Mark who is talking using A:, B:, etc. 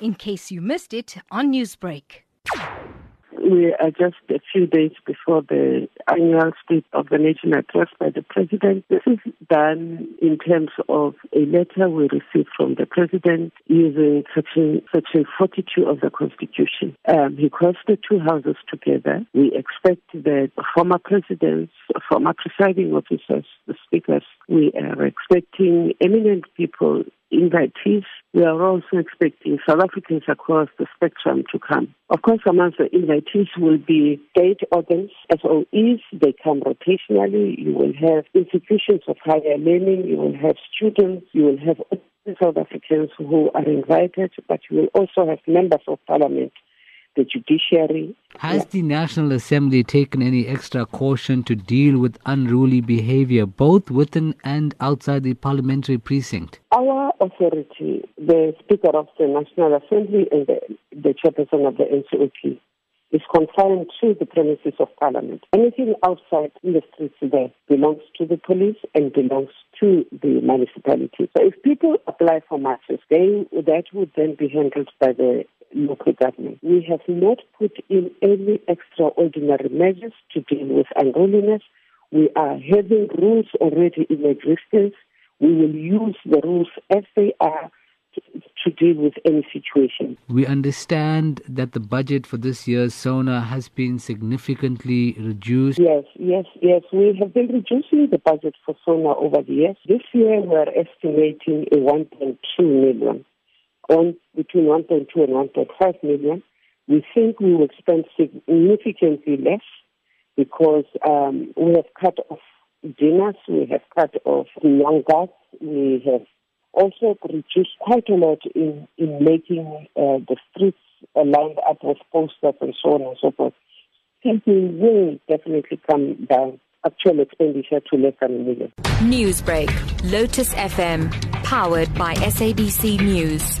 A: in case you missed it on Newsbreak.
B: We are just a few days before the annual State of the Nation address by the President. This is done in terms of a letter we received from the President using Section, section 42 of the Constitution. Um, he calls the two houses together. We expect that former presidents, former presiding officers, the speakers, we are expecting eminent people invitees. We are also expecting South Africans across the spectrum to come. Of course, amongst the invitees will be state organs, SOEs. They come rotationally. You will have institutions of higher learning. You will have students. You will have South Africans who are invited, but you will also have members of parliament the judiciary.
C: Has yeah. the National Assembly taken any extra caution to deal with unruly behavior, both within and outside the parliamentary precinct?
B: Our authority, the Speaker of the National Assembly and the, the chairperson of the NCOP, is confined to the premises of Parliament. Anything outside in the streets there belongs to the police and belongs to the municipality. So if people apply for marches, they, that would then be handled by the local government. We have not put in any extraordinary measures to deal with unruliness. We are having rules already in existence. We will use the rules as they are to deal with any situation.
C: We understand that the budget for this year's SONA has been significantly reduced.
B: Yes, yes, yes. We have been reducing the budget for SONA over the years. This year we're estimating a 1.2 million on between 1.2 and 1.5 million. We think we will spend significantly less because um, we have cut off dinners, we have cut off young guards, we have also reduced quite a lot in, in making uh, the streets lined up with posters and so on and so forth. Simply will definitely come down actual expenditure to less than a million.
A: Newsbreak, Lotus FM, powered by SABC News.